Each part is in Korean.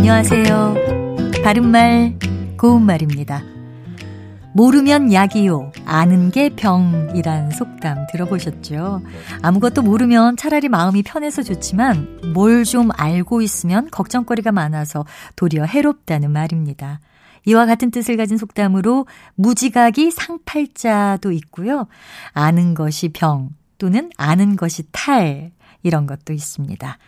안녕하세요. 바른말, 고운말입니다. 모르면 약이요. 아는 게 병이란 속담 들어보셨죠? 아무것도 모르면 차라리 마음이 편해서 좋지만 뭘 좀 알고 있으면 걱정거리가 많아서 도리어 해롭다는 말입니다. 이와 같은 뜻을 가진 속담으로 무지각이 상팔자도 있고요. 아는 것이 병 또는 아는 것이 탈 이런 것도 있습니다.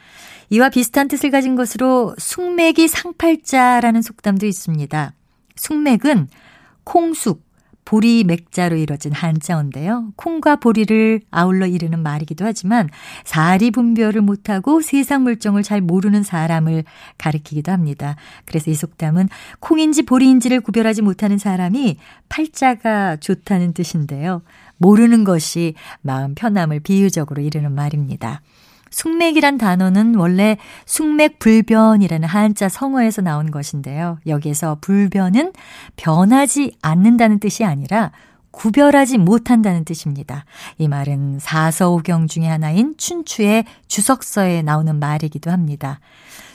이와 비슷한 뜻을 가진 것으로 숙맥이 상팔자라는 속담도 있습니다. 숙맥은 콩숙, 보리 맥자로 이뤄진 한자어인데요. 콩과 보리를 아울러 이르는 말이기도 하지만 사리 분별을 못하고 세상 물정을 잘 모르는 사람을 가리키기도 합니다. 그래서 이 속담은 콩인지 보리인지를 구별하지 못하는 사람이 팔자가 좋다는 뜻인데요. 모르는 것이 마음 편함을 비유적으로 이르는 말입니다. 숙맥이란 단어는 원래 숙맥불변이라는 한자 성어에서 나온 것인데요. 여기에서 불변은 변하지 않는다는 뜻이 아니라 구별하지 못한다는 뜻입니다. 이 말은 사서오경 중의 하나인 춘추의 주석서에 나오는 말이기도 합니다.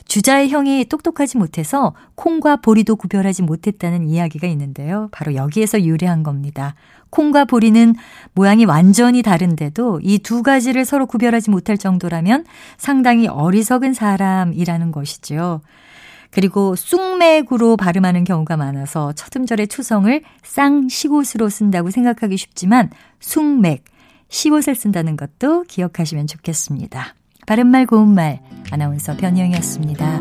주자의 형이 똑똑하지 못해서 콩과 보리도 구별하지 못했다는 이야기가 있는데요. 바로 여기에서 유래한 겁니다. 콩과 보리는 모양이 완전히 다른데도 이 두 가지를 서로 구별하지 못할 정도라면 상당히 어리석은 사람이라는 것이죠. 그리고 쑥맥으로 발음하는 경우가 많아서 첫 음절의 초성을 쌍시옷으로 쓴다고 생각하기 쉽지만 숭맥, 시옷을 쓴다는 것도 기억하시면 좋겠습니다. 바른말 고운말 아나운서 변희영이었습니다.